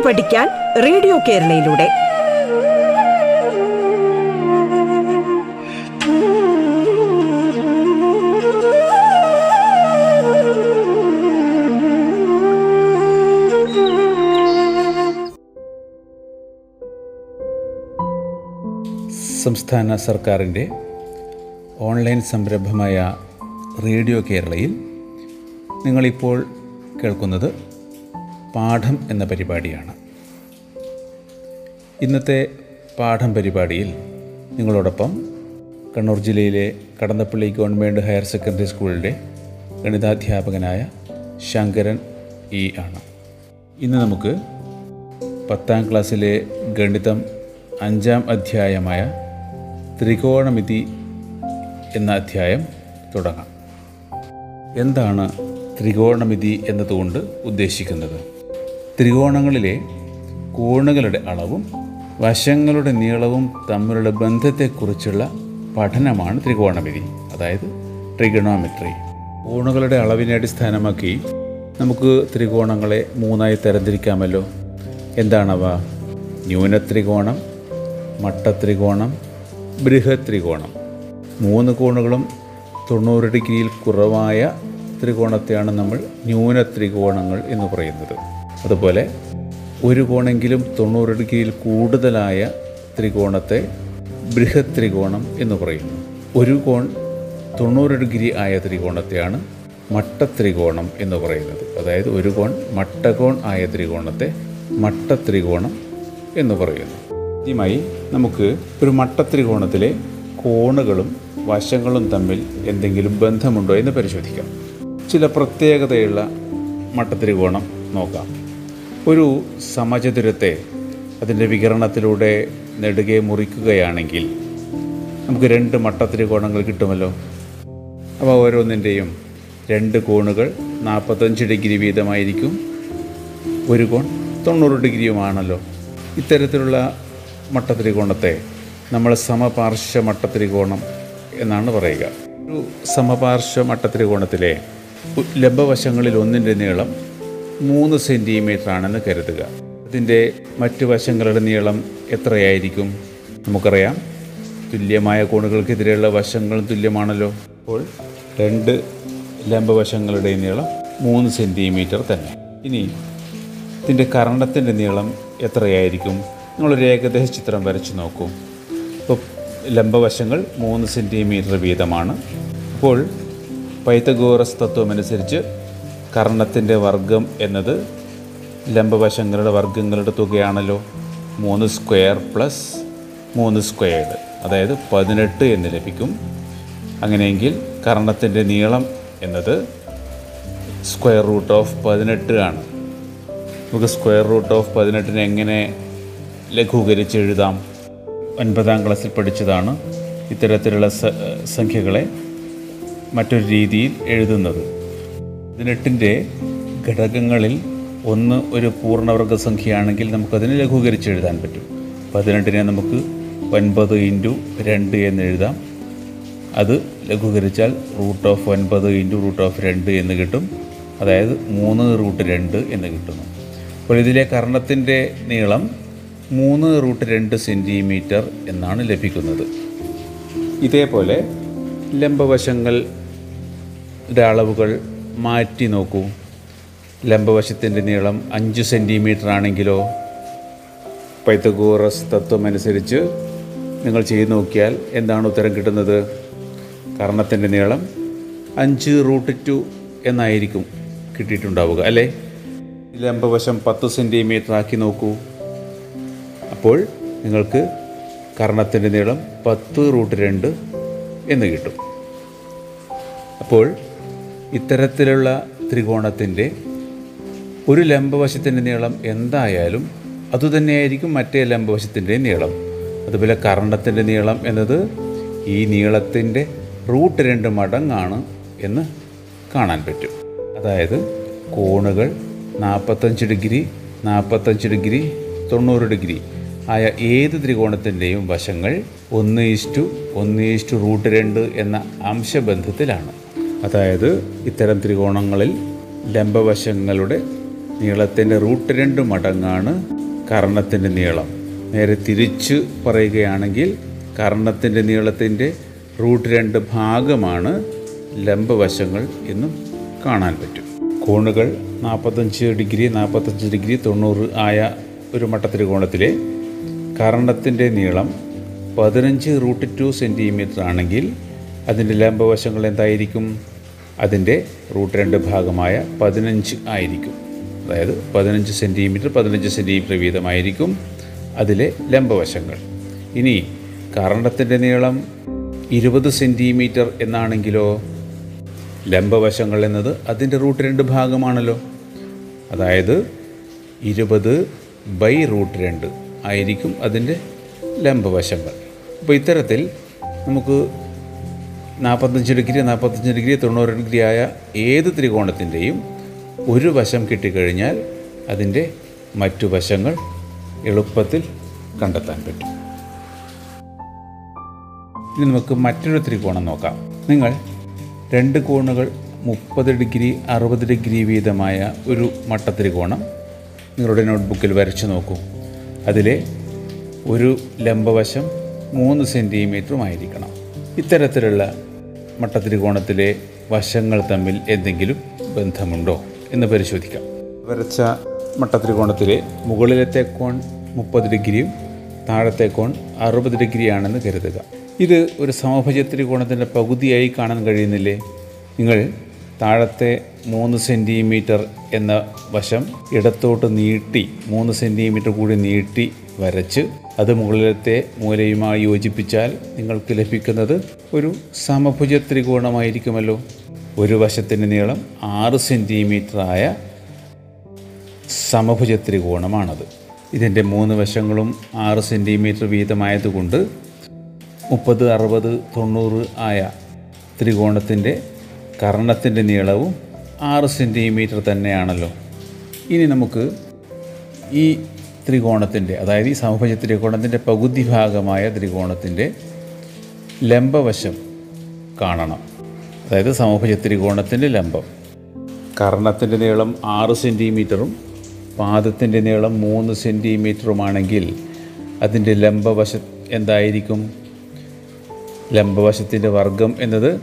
കേട്ടു പഠിക്കാൻ റേഡിയോ കേരളയിലൂടെ. സംസ്ഥാന സർക്കാരിന്റെ ഓൺലൈൻ സംരംഭമായ റേഡിയോ കേരളയിൽ നിങ്ങളിപ്പോൾ കേൾക്കുന്നത് പാഠം എന്ന പരിപാടിയാണ്. ഇന്നത്തെ പാഠം പരിപാടിയിൽ നിങ്ങളോടൊപ്പം കണ്ണൂർ ജില്ലയിലെ കടന്നപ്പള്ളി ഗവൺമെന്റ് ഹയർ സെക്കൻഡറി സ്കൂളിന്റെ ഗണിതാധ്യാപകനായ ശങ്കരൻ ഇ ആണ്. ഇന്ന് നമുക്ക് പത്താം ക്ലാസ്സിലെ ഗണിതം അഞ്ചാം അധ്യായമായ ത്രികോണമിതി എന്ന അധ്യായം തുടങ്ങാം. എന്താണ് ത്രികോണമിതി എന്നതുകൊണ്ട് ഉദ്ദേശിക്കുന്നത്? ത്രികോണങ്ങളിലെ കോണുകളുടെ അളവും വശങ്ങളുടെ നീളവും തമ്മിലുള്ള ബന്ധത്തെക്കുറിച്ചുള്ള പഠനമാണ് ത്രികോണമിതി അതായത് ട്രിഗണോമെട്രി. കോണുകളുടെ അളവിനെ അടിസ്ഥാനമാക്കി നമുക്ക് ത്രികോണങ്ങളെ മൂന്നായി തരംതിരിക്കാമല്ലോ. എന്താണവ? ന്യൂനത്രികോണം മട്ടത്രികോണം ബൃഹത്രികോണം. മൂന്ന് കോണുകളും തൊണ്ണൂറ് ഡിഗ്രിയിൽ കുറവായ ത്രികോണത്തെയാണ് നമ്മൾ ന്യൂനത്രികോണങ്ങൾ എന്ന് പറയുന്നത്. അതുപോലെ ഒരു കോണെങ്കിലും തൊണ്ണൂറ് ഡിഗ്രിയിൽ കൂടുതലായ ത്രികോണത്തെ ബൃഹത് ത്രികോണം എന്ന് പറയുന്നു. ഒരു കോൺ തൊണ്ണൂറ് ഡിഗ്രി ആയ ത്രികോണത്തെയാണ് മട്ടത്രികോണം എന്ന് പറയുന്നത്. അതായത് ഒരു കോൺ മട്ടകോൺ ആയ ത്രികോണത്തെ മട്ടത്രികോണം എന്ന് പറയുന്നു. ആദ്യമായി നമുക്ക് ഒരു മട്ടത്രികോണത്തിലെ കോണുകളും വശങ്ങളും തമ്മിൽ എന്തെങ്കിലും ബന്ധമുണ്ടോ എന്ന് പരിശോധിക്കാം. ചില പ്രത്യേകതയുള്ള മട്ടത്രികോണം നോക്കാം. ഒരു സമചതുരത്തെ അതിന്റെ വികരണത്തിലൂടെ നെടുകെ മുറിക്കുകയാണെങ്കിൽ നമുക്ക് രണ്ട് മട്ടത്രികോണങ്ങൾ കിട്ടുമല്ലോ. അപ്പോൾ ഓരോന്നിന്റെയും രണ്ട് കോണുകൾ നാൽപ്പത്തഞ്ച് ഡിഗ്രി വീതമായിരിക്കും. ഒരു കോൺ തൊണ്ണൂറ് ഡിഗ്രിയുമാണല്ലോ. ഇത്തരത്തിലുള്ള മട്ടത്രികോണത്തെ നമ്മൾ സമപാർശ്വ മട്ടത്രികോണം എന്നാണ് പറയുക. ഒരു സമപാർശ്വ മട്ടത്രികോണത്തിലെ ലംബവശങ്ങളിൽ ഒന്നിന്റെ നീളം മൂന്ന് സെന്റിമീറ്റർ ആണെന്ന് കരുതുക. അതിന്റെ മറ്റു വശങ്ങളുടെ നീളം എത്രയായിരിക്കും? നമുക്കറിയാം. തുല്യമായ കോണുകൾക്കെതിരെയുള്ള വശങ്ങളും തുല്യമാണല്ലോ. അപ്പോൾ രണ്ട് ലംബവശങ്ങളുടെ നീളം മൂന്ന് സെന്റിമീറ്റർ തന്നെ. ഇനി ഇതിന്റെ കർണത്തിന്റെ നീളം എത്രയായിരിക്കും? നിങ്ങളൊരു ഏകദേശ ചിത്രം വരച്ച് നോക്കൂ. ഇപ്പോൾ ലംബവശങ്ങൾ മൂന്ന് സെന്റിമീറ്റർ വീതമാണ്. അപ്പോൾ പൈത്തഗോറസ് തത്വമനുസരിച്ച് കർണത്തിന്റെ വർഗം എന്നത് ലംബവശങ്ങളുടെ വർഗങ്ങളുടെ തുകയാണല്ലോ. മൂന്ന് സ്ക്വയർ പ്ലസ് മൂന്ന് സ്ക്വയർഡ്. അതായത് പതിനെട്ട് എന്ന് ലഭിക്കും. അങ്ങനെയെങ്കിൽ കർണത്തിന്റെ നീളം എന്നത് സ്ക്വയർ റൂട്ട് ഓഫ് പതിനെട്ട് ആണ്. നമുക്ക് സ്ക്വയർ റൂട്ട് ഓഫ് പതിനെട്ടിനെ എങ്ങനെ ലഘൂകരിച്ച് എഴുതാം? ഒൻപതാം ക്ലാസ്സിൽ പഠിച്ചതാണ് ഇത്തരത്തിലുള്ള സംഖ്യകളെ മറ്റൊരു രീതിയിൽ എഴുതുന്നത്. പതിനെട്ടിന്റെ ഘടകങ്ങളിൽ ഒന്ന് ഒരു പൂർണവർഗ സംഖ്യയാണെങ്കിൽ നമുക്കതിനെ ലഘൂകരിച്ച് എഴുതാൻ പറ്റും. പതിനെട്ടിനെ നമുക്ക് ഒൻപത് ഇന്റു രണ്ട് എന്ന് എഴുതാം. അത് ലഘൂകരിച്ചാൽ റൂട്ട് ഓഫ് ഒൻപത് ഇന്റു റൂട്ട് ഓഫ് രണ്ട് എന്ന് കിട്ടും. അതായത് മൂന്ന് റൂട്ട് രണ്ട് എന്ന് കിട്ടുന്നു. അപ്പോൾ ഇതിലെ കർണത്തിന്റെ നീളം മൂന്ന് റൂട്ട് രണ്ട് സെന്റിമീറ്റർ എന്നാണ് ലഭിക്കുന്നത്. ഇതേപോലെ ലംബവശങ്ങളുടെ അളവുകൾ മാറ്റി നോക്കൂ. ലംബവശത്തിന്റെ നീളം അഞ്ച് സെന്റിമീറ്റർ ആണെങ്കിലോ? പൈത്തഗോറസ് തത്വം അനുസരിച്ച് നിങ്ങൾ ചെയ്തു നോക്കിയാൽ എന്താണ് ഉത്തരം കിട്ടുന്നത്? കർണത്തിന്റെ നീളം അഞ്ച് റൂട്ട് ടു എന്നായിരിക്കും കിട്ടിയിട്ടുണ്ടാവുക അല്ലേ? ലംബവശം പത്ത് സെന്റിമീറ്റർ ആക്കി നോക്കൂ. അപ്പോൾ നിങ്ങൾക്ക് കർണത്തിന്റെ നീളം പത്ത് റൂട്ട് രണ്ട് എന്ന് കിട്ടും. അപ്പോൾ ഇത്തരത്തിലുള്ള ത്രികോണത്തിന്റെ ഒരു ലംബവശത്തിന്റെ നീളം എന്തായാലും അതുതന്നെയായിരിക്കും മറ്റേ ലംബവശത്തിന്റെ നീളം. അതുപോലെ കർണത്തിന്റെ നീളം എന്നത് ഈ നീളത്തിന്റെ റൂട്ട് രണ്ട് മടങ്ങാണ് എന്ന് കാണാൻ പറ്റും. അതായത് കോണുകൾ നാൽപ്പത്തഞ്ച് ഡിഗ്രി നാൽപ്പത്തഞ്ച് ഡിഗ്രി തൊണ്ണൂറ് ഡിഗ്രി ആയ ഏത് ത്രികോണത്തിന്റെയും വശങ്ങൾ ഒന്ന് ഇസ്റ്റു ഒന്ന് ഇസ്റ്റു റൂട്ട് രണ്ട് എന്ന അംശബന്ധത്തിലാണ്. അതായത് ഇത്തരം ത്രികോണങ്ങളിൽ ലംബവശങ്ങളുടെ നീളത്തിന്റെ റൂട്ട് രണ്ട് മടങ്ങാണ് കർണത്തിന്റെ നീളം. നേരെ തിരിച്ച് പറയുകയാണെങ്കിൽ കർണത്തിന്റെ നീളത്തിന്റെ റൂട്ട് രണ്ട് ഭാഗമാണ് ലംബവശങ്ങൾ എന്നും കാണാൻ പറ്റും. കോണുകൾ നാൽപ്പത്തഞ്ച് ഡിഗ്രി നാൽപ്പത്തഞ്ച് ഡിഗ്രി തൊണ്ണൂറ് ആയ ഒരു മട്ടത്രികോണത്തിലെ കർണത്തിന്റെ നീളം പതിനഞ്ച് റൂട്ട് ടു സെന്റിമീറ്റർ ആണെങ്കിൽ അതിന്റെ ലംബവശങ്ങൾ എന്തായിരിക്കും? അതിന്റെ റൂട്ട് രണ്ട് ഭാഗമായ പതിനഞ്ച് ആയിരിക്കും. അതായത് പതിനഞ്ച് സെന്റിമീറ്റർ പതിനഞ്ച് സെന്റിമീറ്റർ വീതമായിരിക്കും അതിലെ ലംബവശങ്ങൾ. ഇനി കർണത്തിന്റെ നീളം ഇരുപത് സെന്റിമീറ്റർ എന്നാണെങ്കിലോ? ലംബവശങ്ങൾ എന്നത് അതിന്റെ റൂട്ട് രണ്ട് ഭാഗമാണല്ലോ. അതായത് ഇരുപത് ബൈ റൂട്ട് രണ്ട് ആയിരിക്കും അതിന്റെ ലംബവശങ്ങൾ. അപ്പോൾ ഇത്തരത്തിൽ നമുക്ക് നാൽപ്പത്തഞ്ച് ഡിഗ്രി നാൽപ്പത്തഞ്ച് ഡിഗ്രി തൊണ്ണൂറ് ഡിഗ്രി ആയ ഏത് ത്രികോണത്തിന്റെയും ഒരു വശം കിട്ടിക്കഴിഞ്ഞാൽ അതിന്റെ മറ്റു വശങ്ങൾ എളുപ്പത്തിൽ കണ്ടെത്താൻ പറ്റും. ഇനി നമുക്ക് മറ്റൊരു ത്രികോണം നോക്കാം. നിങ്ങൾ രണ്ട് കോണുകൾ മുപ്പത് ഡിഗ്രി അറുപത് ഡിഗ്രി വീതമായ ഒരു മട്ടത്രികോണം നിങ്ങളുടെ നോട്ട്ബുക്കിൽ വരച്ചു നോക്കൂ. അതിലെ ഒരു ലംബവശം മൂന്ന് സെന്റിമീറ്ററുമായിരിക്കണം ഇത്തരത്തിലുള്ള മട്ടത്രികോണത്തിലെ വശങ്ങൾ തമ്മിൽ എന്തെങ്കിലും ബന്ധമുണ്ടോ എന്ന് പരിശോധിക്കാം. വരച്ച മട്ടത്രികോണത്തിലെ മുകളിലത്തെ കോൺ മുപ്പത് ഡിഗ്രിയും താഴത്തെ കോൺ അറുപത് ഡിഗ്രിയാണെന്ന് കരുതുക. ഇത് ഒരു സമഭുജ ത്രികോണത്തിന്റെ പകുതിയായി കാണാൻ കഴിയുന്നില്ലേ? നിങ്ങൾ താഴത്തെ മൂന്ന് സെന്റിമീറ്റർ എന്ന വശം ഇടത്തോട്ട് നീട്ടി മൂന്ന് സെന്റിമീറ്റർ കൂടി നീട്ടി വരച്ച് അത് മുകളിലത്തെ മൂലയുമായി യോജിപ്പിച്ചാൽ നിങ്ങൾക്ക് ലഭിക്കുന്നത് ഒരു സമഭുജ ത്രികോണമായിരിക്കുമല്ലോ. ഒരു വശത്തിന്റെ നീളം ആറ് സെന്റിമീറ്റർ ആയ സമഭുജ ത്രികോണമാണത്. ഇതിന്റെ മൂന്ന് വശങ്ങളും ആറ് സെന്റിമീറ്റർ വീതമായതുകൊണ്ട് മുപ്പത് അറുപത് തൊണ്ണൂറ് ആയ ത്രികോണത്തിന്റെ കർണത്തിന്റെ നീളവും ആറ് സെന്റിമീറ്റർ തന്നെയാണല്ലോ. ഇനി നമുക്ക് ഈ ത്രികോണത്തിന്റെ അതായത് ഈ സമഭുജ ത്രികോണത്തിന്റെ പകുതി ഭാഗമായ ത്രികോണത്തിന്റെ ലംബവശം കാണണം. അതായത് സമഭുജ ത്രികോണത്തിന്റെ ലംബം. കർണത്തിന്റെ നീളം ആറ് സെന്റിമീറ്ററും പാദത്തിന്റെ നീളം മൂന്ന് സെന്റിമീറ്ററുമാണെങ്കിൽ അതിന്റെ ലംബവശ എന്തായിരിക്കും? ലംബവശത്തിന്റെ വർഗം എന്നത്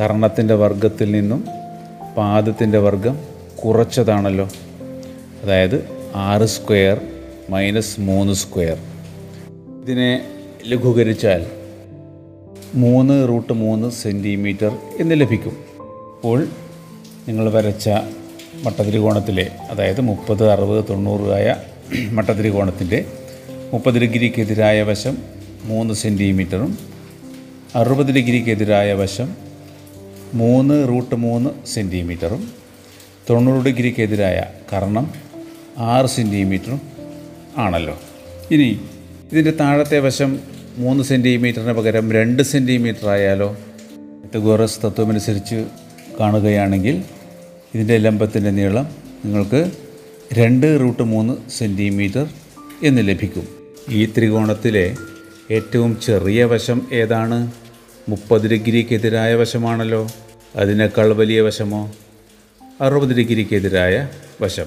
കർണത്തിന്റെ വർഗത്തിൽ നിന്നും പാദത്തിന്റെ വർഗം കുറച്ചതാണല്ലോ. അതായത് ആറ് സ്ക്വയർ മൈനസ് മൂന്ന് സ്ക്വയർ. ഇതിനെ ലഘൂകരിച്ചാൽ മൂന്ന് റൂട്ട് മൂന്ന് സെന്റിമീറ്റർ എന്ന് ലഭിക്കും. അപ്പോൾ നിങ്ങൾ വരച്ച മട്ടത്രികോണത്തിലെ അതായത് മുപ്പത് അറുപത് തൊണ്ണൂറ് ആയ മട്ടത്രികോണത്തിന്റെ മുപ്പത് ഡിഗ്രിക്കെതിരായ വശം മൂന്ന് സെന്റിമീറ്ററും അറുപത് ഡിഗ്രിക്കെതിരായ വശം മൂന്ന് റൂട്ട് മൂന്ന് സെന്റിമീറ്ററും തൊണ്ണൂറ് ഡിഗ്രിക്കെതിരായ കർണം ആറ് സെന്റിമീറ്ററും ആണല്ലോ. ഇനി ഇതിന്റെ താഴത്തെ വശം മൂന്ന് സെന്റിമീറ്ററിന് പകരം രണ്ട് സെന്റിമീറ്റർ ആയാലോ തെഗോറസ് തത്വമനുസരിച്ച് കാണുകയാണെങ്കിൽ ഇതിന്റെ ലംബത്തിന്റെ നീളം നിങ്ങൾക്ക് രണ്ട് റൂട്ട് മൂന്ന് സെന്റിമീറ്റർ എന്ന് ലഭിക്കും. ഈ ത്രികോണത്തിലെ ഏറ്റവും ചെറിയ വശം ഏതാണ്? മുപ്പത് ഡിഗ്രിക്കെതിരായ വശമാണല്ലോ. അതിനേക്കാൾ വലിയ വശമോ? അറുപത് ഡിഗ്രിക്കെതിരായ വശം.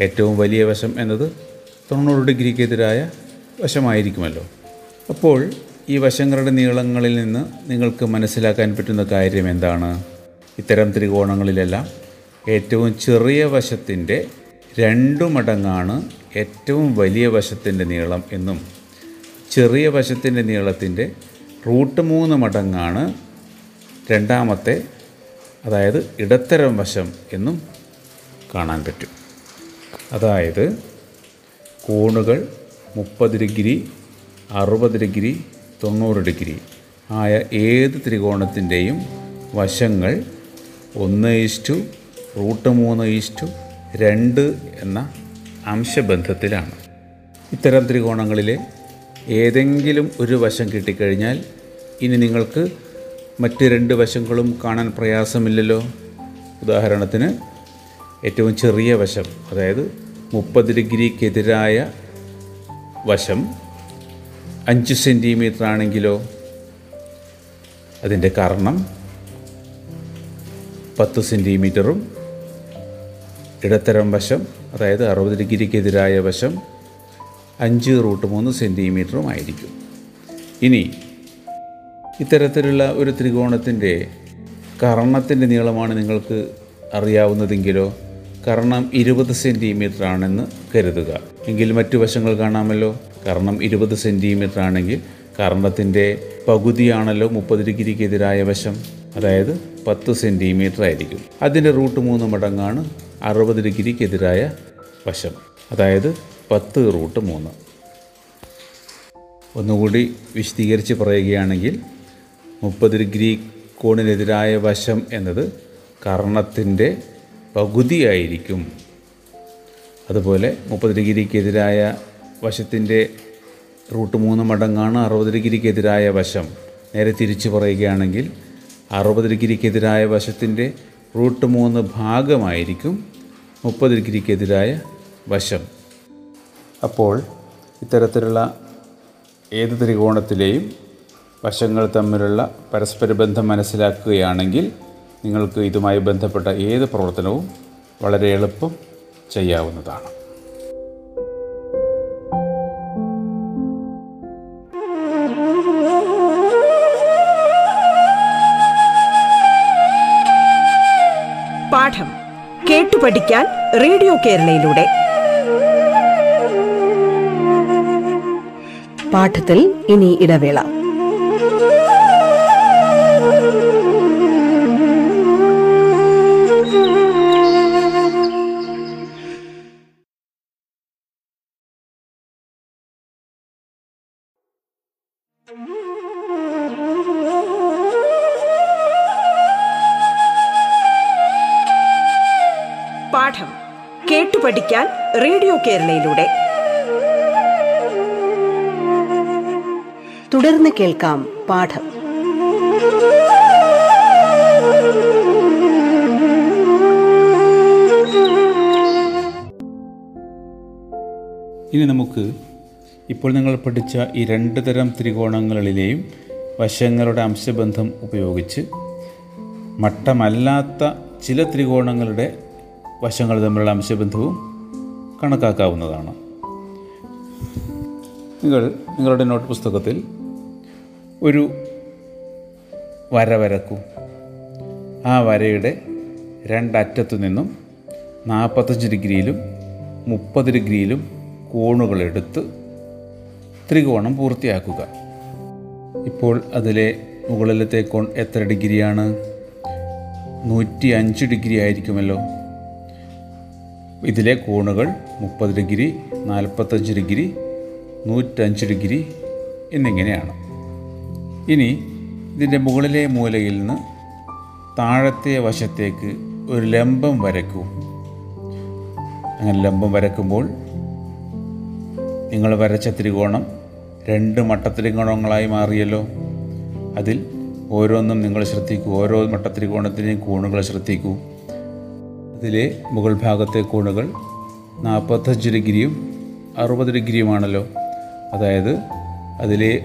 ഏറ്റവും വലിയ വശം എന്നത് തൊണ്ണൂറ് ഡിഗ്രിക്കെതിരായ വശമായിരിക്കുമല്ലോ. അപ്പോൾ ഈ വശങ്ങളുടെ നീളങ്ങളിൽ നിന്ന് നിങ്ങൾക്ക് മനസ്സിലാക്കാൻ പറ്റുന്ന കാര്യം എന്താണ്? ഇത്തരം ത്രികോണങ്ങളിലെല്ലാം ഏറ്റവും ചെറിയ വശത്തിന്റെ രണ്ടു മടങ്ങാണ് ഏറ്റവും വലിയ വശത്തിന്റെ നീളം എന്നും ചെറിയ വശത്തിന്റെ നീളത്തിന്റെ റൂട്ട് മൂന്ന് മടങ്ങാണ് രണ്ടാമത്തെ അതായത് ഇടത്തരം വശം എന്നും കാണാൻ പറ്റും. അതായത് കോണുകൾ മുപ്പത് ഡിഗ്രി അറുപത് ഡിഗ്രി തൊണ്ണൂറ് ഡിഗ്രി. ആയ ഏത് ത്രികോണത്തിന്റെയും വശങ്ങൾ ഒന്ന് ഈസ്റ്റു റൂട്ട് മൂന്ന് ഈസ്റ്റു രണ്ട് എന്ന അംശബന്ധത്തിലാണ്. ഇത്തരം ത്രികോണങ്ങളിലെ ഏതെങ്കിലും ഒരു വശം കിട്ടിക്കഴിഞ്ഞാൽ ഇനി നിങ്ങൾക്ക് മറ്റ് രണ്ട് വശങ്ങളും കാണാൻ പ്രയാസമില്ലല്ലോ. ഉദാഹരണത്തിന് ഏറ്റവും ചെറിയ വശം അതായത് മുപ്പത് ഡിഗ്രിക്കെതിരായ വശം അഞ്ച് സെന്റിമീറ്റർ ആണെങ്കിലോ അതിന്റെ കർണം പത്ത് സെന്റിമീറ്ററും ഇടത്തരം വശം അതായത് അറുപത് ഡിഗ്രിക്കെതിരായ വശം അഞ്ച് റൂട്ട് മൂന്ന് സെന്റിമീറ്ററും ആയിരിക്കും. ഇനി ഇത്തരത്തിലുള്ള ഒരു ത്രികോണത്തിന്റെ കർണത്തിന്റെ നീളമാണ് നിങ്ങൾക്ക് അറിയാവുന്നതെങ്കിലോ കർണം ഇരുപത് സെന്റിമീറ്റർ ആണെന്ന് കരുതുക. എങ്കിൽ മറ്റു വശങ്ങൾ കാണാമല്ലോ. കർണം ഇരുപത് സെന്റിമീറ്റർ ആണെങ്കിൽ കർണത്തിന്റെ പകുതിയാണല്ലോ മുപ്പത് ഡിഗ്രിക്കെതിരായ വശം. അതായത് പത്ത് സെന്റിമീറ്റർ ആയിരിക്കും അതിന്റെ റൂട്ട് മൂന്ന് മടങ്ങാണ് അറുപത് ഡിഗ്രിക്കെതിരായ വശം. അതായത് പത്ത് റൂട്ട് മൂന്ന്. ഒന്നുകൂടി വിശദീകരിച്ച് പറയുകയാണെങ്കിൽ മുപ്പത് ഡിഗ്രി കോണിനെതിരായ വശം എന്നത് കർണത്തിന്റെ പകുതിയായിരിക്കും. അതുപോലെ മുപ്പത് ഡിഗ്രിക്കെതിരായ വശത്തിന്റെ റൂട്ട് മൂന്ന് മടങ്ങാണ് അറുപത് ഡിഗ്രിക്കെതിരായ വശം. നേരെ തിരിച്ചു പറയുകയാണെങ്കിൽ അറുപത് ഡിഗ്രിക്കെതിരായ വശത്തിന്റെ റൂട്ട് മൂന്ന് ഭാഗമായിരിക്കും മുപ്പത് ഡിഗ്രിക്കെതിരായ വശം. അപ്പോൾ ഇത്തരത്തിലുള്ള ഏത് ത്രികോണത്തിലെയും വശങ്ങൾ തമ്മിലുള്ള പരസ്പര ബന്ധം മനസ്സിലാക്കുകയാണെങ്കിൽ നിങ്ങൾക്ക് ഇതുമായി ബന്ധപ്പെട്ട ഏത് പ്രവർത്തനവും വളരെ എളുപ്പം ചെയ്യാവുന്നതാണ്. പാഠം കേട്ടു പഠിക്കാൻ റേഡിയോ കേരളയിലൂടെ. പാഠത്തിൽ ഇനി ഇടവേള. കേരളയിലൂടെ. തുടർന്ന് കേൾക്കാം പാഠം. ഇനി നമുക്ക് ഇപ്പോൾ നിങ്ങൾ പഠിച്ച ഈ രണ്ട് തരം ത്രികോണങ്ങളിലെയും വശങ്ങളുടെ അംശബന്ധം ഉപയോഗിച്ച് മട്ടമല്ലാത്ത ചില ത്രികോണങ്ങളുടെ വശങ്ങൾ തമ്മിലുള്ള അംശബന്ധവും കണക്കാക്കാവുന്നതാണ്. നിങ്ങൾ നിങ്ങളുടെ നോട്ട് പുസ്തകത്തിൽ ഒരു വര വരക്കൂ. ആ വരയുടെ രണ്ടറ്റത്തു നിന്നും നാൽപ്പത്തഞ്ച് ഡിഗ്രിയിലും മുപ്പത് ഡിഗ്രിയിലും കോണുകളെടുത്ത് ത്രികോണം പൂർത്തിയാക്കുക. ഇപ്പോൾ അതിലെ മുകളിലത്തെ കോൺ എത്ര ഡിഗ്രിയാണ്? നൂറ്റി അഞ്ച് ഡിഗ്രി ആയിരിക്കുമല്ലോ ഇതിലെ കോണുകൾ മുപ്പത് ഡിഗ്രി നാൽപ്പത്തഞ്ച് ഡിഗ്രി നൂറ്റഞ്ച് ഡിഗ്രി എന്നിങ്ങനെയാണ്. ഇനി ഇതിന്റെ മുകളിലെ മൂലയിൽ നിന്ന് താഴത്തെ വശത്തേക്ക് ഒരു ലംബം വരക്കൂ അങ്ങനെ ലംബം വരക്കുമ്പോൾ നിങ്ങൾ വരച്ച ത്രികോണം രണ്ട് മട്ടത്രികോണങ്ങളായി മാറിയല്ലോ. അതിൽ ഓരോന്നും നിങ്ങൾ ശ്രദ്ധിക്കൂ. ഓരോ മട്ടത്രികോണത്തിനെയും കോണുകൾ ശ്രദ്ധിക്കൂ. അതിലെ മുകൾ ഭാഗത്തെ കോണുകൾ നാൽപ്പത്തഞ്ച് ഡിഗ്രിയും അറുപത് ഡിഗ്രിയുമാണല്ലോ. അതായത് അതിലെ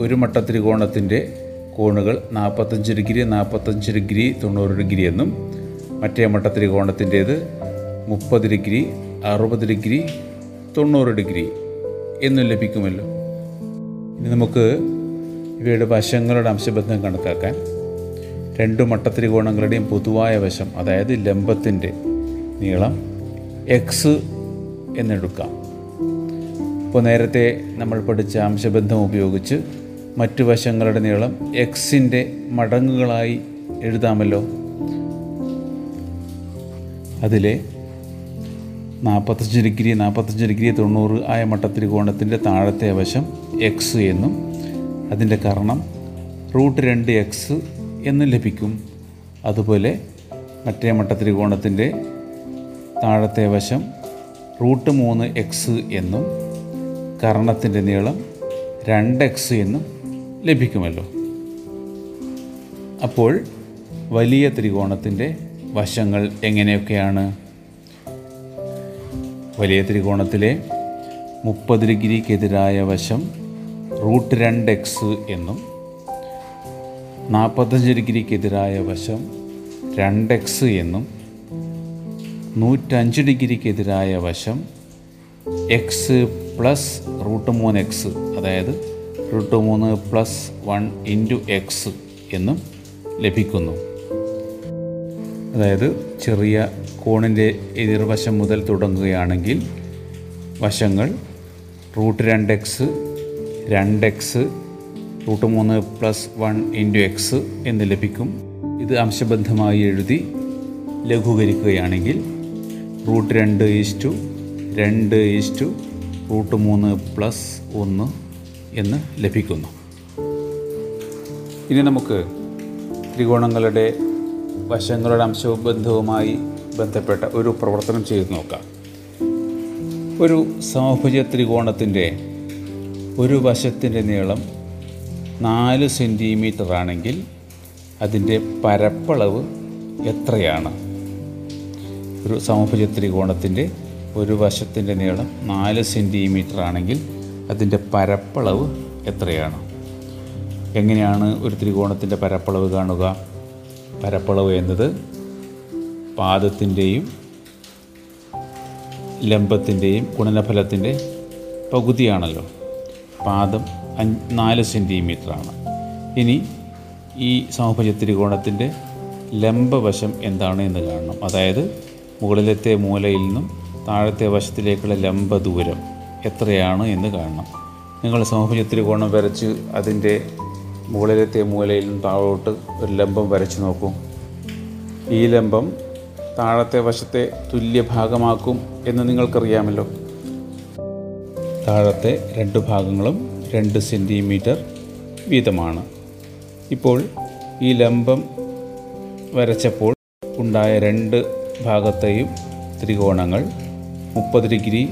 ഒരു മട്ട മട്ടത്രികോണത്തിന്റെ കോണുകൾ നാൽപ്പത്തഞ്ച് ഡിഗ്രി നാൽപ്പത്തഞ്ച് ഡിഗ്രി തൊണ്ണൂറ് ഡിഗ്രി എന്നും മറ്റേ മട്ട മട്ടത്രികോണത്തിന്റേത് മുപ്പത് ഡിഗ്രി അറുപത് ഡിഗ്രി തൊണ്ണൂറ് ഡിഗ്രി എന്നും ലഭിക്കുമല്ലോ. ഇനി നമുക്ക് ഇവയുടെ വശങ്ങളുടെ അംശബന്ധം കണക്കാക്കാൻ രണ്ട് മട്ടത്രികോണങ്ങളുടെയും പൊതുവായ വശം അതായത് ലംബത്തിന്റെ നീളം എക്സ് എന്നെടുക്കാം. ഇപ്പോൾ നേരത്തെ നമ്മൾ പഠിച്ച അംശബന്ധം ഉപയോഗിച്ച് മറ്റു വശങ്ങളുടെ നീളം എക്സിന്റെ മടങ്ങുകളായി എഴുതാമല്ലോ. അതിലെ നാൽപ്പത്തഞ്ച് ഡിഗ്രി നാൽപ്പത്തഞ്ച് ഡിഗ്രി തൊണ്ണൂറ് ആയ മട്ടത്രികോണത്തിന്റെ താഴത്തെ വശം എക്സ് എന്നും അതിന്റെ കാരണം റൂട്ട് രണ്ട് എക്സ് എന്നും ലഭിക്കും. അതുപോലെ മറ്റേ മട്ട ത്രികോണത്തിന്റെ താഴത്തെ വശം റൂട്ട് മൂന്ന് എക്സ് എന്നും കർണത്തിന്റെ നീളം രണ്ട് എക്സ് എന്നും ലഭിക്കുമല്ലോ. അപ്പോൾ വലിയ ത്രികോണത്തിന്റെ വശങ്ങൾ എങ്ങനെയൊക്കെയാണ്? വലിയ ത്രികോണത്തിലെ മുപ്പത് ഡിഗ്രിക്കെതിരായ വശം റൂട്ട് രണ്ട് എക്സ് എന്നും നാൽപ്പത്തഞ്ച് ഡിഗ്രിക്കെതിരായ വശം രണ്ട് എക്സ് എന്നും നൂറ്റഞ്ച് ഡിഗ്രിക്കെതിരായ വശം എക്സ് പ്ലസ് റൂട്ട് മൂന്ന് എക്സ് അതായത് റൂട്ട് മൂന്ന് പ്ലസ് വൺ ഇന്റു എക്സ് എന്നും ലഭിക്കുന്നു. അതായത് ചെറിയ കോണിന്റെ എതിർവശം മുതൽ തുടങ്ങുകയാണെങ്കിൽ വശങ്ങൾ റൂട്ട് രണ്ട് എക്സ് രണ്ട് എക്സ് റൂട്ട് മൂന്ന് പ്ലസ് വൺ ഇന്റു എക്സ് എന്ന് ലഭിക്കും. ഇത് അംശബന്ധമായി എഴുതി ലഘൂകരിക്കുകയാണെങ്കിൽ റൂട്ട് രണ്ട് ഈസ്റ്റു രണ്ട് ഈസ്റ്റു റൂട്ട് മൂന്ന് പ്ലസ് ഒന്ന് എന്ന് ലഭിക്കുന്നു. ഇനി നമുക്ക് ത്രികോണങ്ങളുടെ വശങ്ങളുടെ അംശബന്ധവുമായി ബന്ധപ്പെട്ട ഒരു പ്രവർത്തനം ചെയ്തു നോക്കാം. ഒരു സമഭുജ ത്രികോണത്തിന്റെ ഒരു വശത്തിന്റെ നീളം നാല് സെന്റിമീറ്റർ ആണെങ്കിൽ അതിന്റെ പരപ്പളവ് എത്രയാണ്? ഒരു സമഭുജ ത്രികോണത്തിന്റെ ഒരു വശത്തിന്റെ നീളം നാല് സെന്റിമീറ്റർ ആണെങ്കിൽ അതിന്റെ പരപ്പളവ് എത്രയാണ്? എങ്ങനെയാണ് ഒരു ത്രികോണത്തിന്റെ പരപ്പളവ് കാണുക? പരപ്പളവ് എന്നത് പാദത്തിന്റെയും ലംബത്തിന്റെയും ഗുണനഫലത്തിന്റെ പകുതിയാണല്ലോ. പാദം നാല് സെന്റിമീറ്ററാണ് ഇനി ഈ സമഭുജ ത്രികോണത്തിന്റെ ലംബവശം എന്താണ് എന്ന് കാണണം. അതായത് മുകളിലത്തെ മൂലയിൽ നിന്നും താഴത്തെ വശത്തിലേക്കുള്ള ലംബ ദൂരം എത്രയാണ് എന്ന് കാണണം. നിങ്ങൾ സമഭുജ ത്രികോണം വരച്ച് അതിന്റെ മുകളിലത്തെ മൂലയിൽ നിന്നും താഴോട്ട് ഒരു ലംബം വരച്ച് നോക്കൂ. ഈ ലംബം താഴത്തെ വശത്തെ തുല്യ ഭാഗമാക്കും എന്ന് നിങ്ങൾക്കറിയാമല്ലോ. താഴത്തെ രണ്ട് ഭാഗങ്ങളും രണ്ട് സെന്റിമീറ്റർ വീതമാണ്. ഇപ്പോൾ ഈ ലംബം വരച്ചപ്പോൾ ഉണ്ടായ രണ്ട് ഭാഗത്തെയും ത്രികോണങ്ങൾ മുപ്പത് ഡിഗ്രി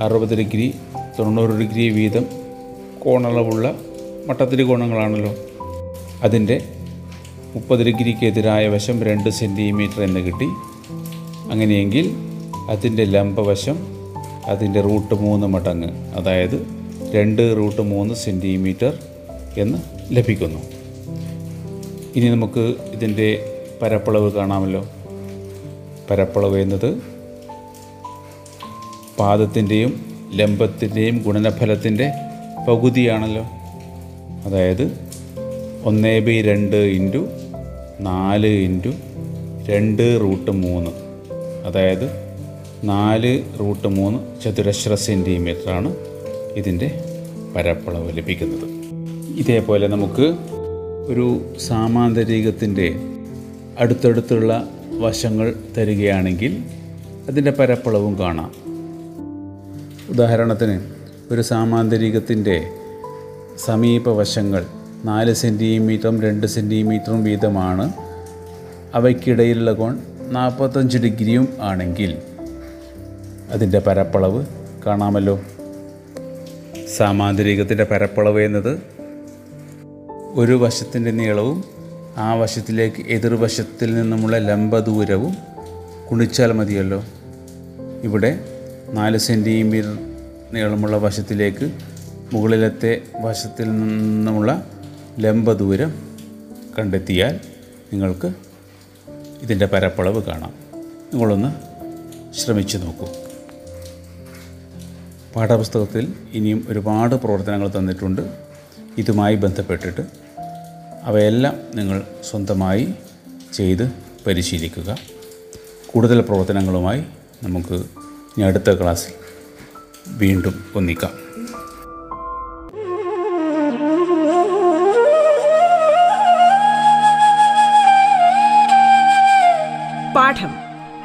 അറുപത് ഡിഗ്രി തൊണ്ണൂറ് ഡിഗ്രി വീതം കോണളവുള്ള മട്ടത്രികോണങ്ങളാണല്ലോ. അതിന്റെ മുപ്പത് ഡിഗ്രിക്ക് എതിരായ വശം രണ്ട് സെന്റിമീറ്റർ എന്ന് കിട്ടി. അങ്ങനെയെങ്കിൽ അതിന്റെ ലംബവശം അതിന്റെ റൂട്ട് മൂന്ന് മടങ്ങ് അതായത് രണ്ട് റൂട്ട് മൂന്ന് സെന്റിമീറ്റർ എന്ന് ലഭിക്കുന്നു. ഇനി നമുക്ക് ഇതിന്റെ പരപ്പളവ് കാണാമല്ലോ. പരപ്പളവ് എന്നത് പാദത്തിന്റെയും ലംബത്തിന്റെയും ഗുണനഫലത്തിന്റെ പകുതിയാണല്ലോ. അതായത് ഒന്ന് ബൈ രണ്ട് ഇന്റു നാല് ഇന്റു രണ്ട് റൂട്ട് മൂന്ന്. അതായത് നാല് റൂട്ട് മൂന്ന് ചതുരശ്ര സെന്റിമീറ്ററാണ് ഇതിന്റെ പരപ്പളവ് ലഭിക്കുന്നത്. ഇതേപോലെ നമുക്ക് ഒരു സാമാന്തരികത്തിന്റെ അടുത്തടുത്തുള്ള വശങ്ങൾ തരികയാണെങ്കിൽ അതിന്റെ പരപ്പളവും കാണാം. ഉദാഹരണത്തിന് ഒരു സാമാന്തരികത്തിന്റെ സമീപവശങ്ങൾ നാല് സെന്റിമീറ്ററും രണ്ട് സെന്റിമീറ്ററും വീതമാണ്. അവയ്ക്കിടയിലുള്ള കോൺ നാൽപ്പത്തഞ്ച് ഡിഗ്രിയും ആണെങ്കിൽ അതിന്റെ പരപ്പളവ് കാണാമല്ലോ. സാമാന്തരികത്തിന്റെ പരപ്പളവ് എന്നത് ഒരു വശത്തിന്റെ നീളവും ആ വശത്തിലേക്ക് എതിർവശത്തിൽ നിന്നുമുള്ള ലംബദൂരവും കുണിച്ചാൽ മതിയല്ലോ. ഇവിടെ നാല് സെന്റിമീറ്റർ നീളമുള്ള വശത്തിലേക്ക് മുകളിലത്തെ വശത്തിൽ നിന്നുമുള്ള ലംബദൂരം കണ്ടെത്തിയാൽ നിങ്ങൾക്ക് ഇതിന്റെ പരപ്പളവ് കാണാം. നിങ്ങളൊന്ന് ശ്രമിച്ചു നോക്കൂ. പാഠപുസ്തകത്തിൽ ഇനിയും ഒരുപാട് പ്രവർത്തനങ്ങൾ തന്നിട്ടുണ്ട്. ഇതുമായി ബന്ധപ്പെട്ടിട്ട് അവയെല്ലാം നിങ്ങൾ സ്വന്തമായി ചെയ്ത് പരിശീലിക്കുക. കൂടുതൽ പ്രവർത്തനങ്ങളുമായി നമുക്ക് ഇനി അടുത്ത ക്ലാസ്സിൽ വീണ്ടും ഒന്നിക്കാം. പാഠം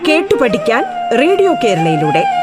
കേട്ടു പഠിക്കാൻ റേഡിയോ കേരളയിലൂടെ.